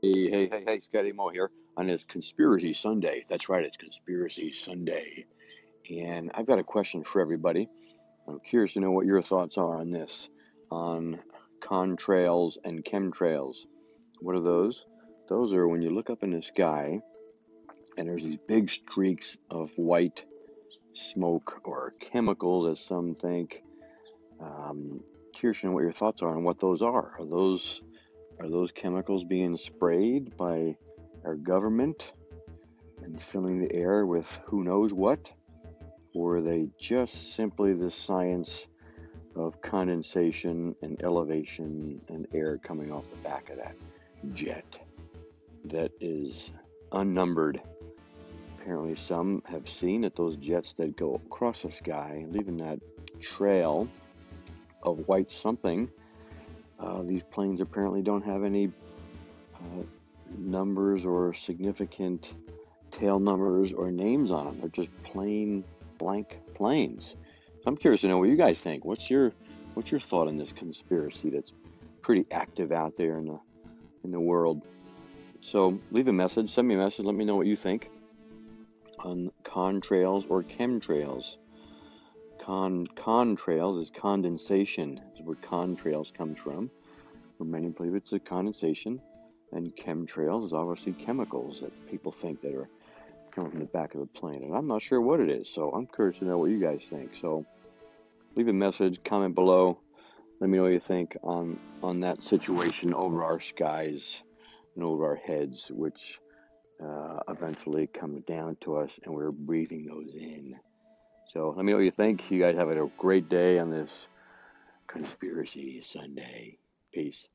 Hey, hey, hey, hey, Scotty Mo here on this Conspiracy Sunday. That's right, it's Conspiracy Sunday. And I've got a question for everybody. I'm curious to know what your thoughts are on this, on contrails and chemtrails. What are those? Those are when you look up in the sky and there's these big streaks of white smoke or chemicals, as some think. Um, curious to know what your thoughts are on what those are. Are those are those chemicals being sprayed by our government and filling the air with who knows what? Or are they just simply the science of condensation and elevation and air coming off the back of that jet that is unnumbered? Apparently, some have seen that those jets that go across the sky, leaving that trail of white something, uh, these planes apparently don't have any uh, numbers or significant tail numbers or names on them. They're just plain blank planes. So I'm curious to know what you guys think. What's your what's your thought on this conspiracy that's pretty active out there in the in the world? So leave a message, send me a message, let me know what you think on contrails or chemtrails. Con contrails is condensation. That's where contrails comes from. where many believe it's a condensation. And chemtrails is obviously chemicals that people think that are coming from the back of the plane. And I'm not sure what it is, so I'm curious to know what you guys think. So leave a message, comment below. Let me know what you think on on that situation over our skies and over our heads, which uh, eventually comes down to us, and we're breathing those in. So let me know what you think. You guys have a great day on this conspiracy Sunday. Peace.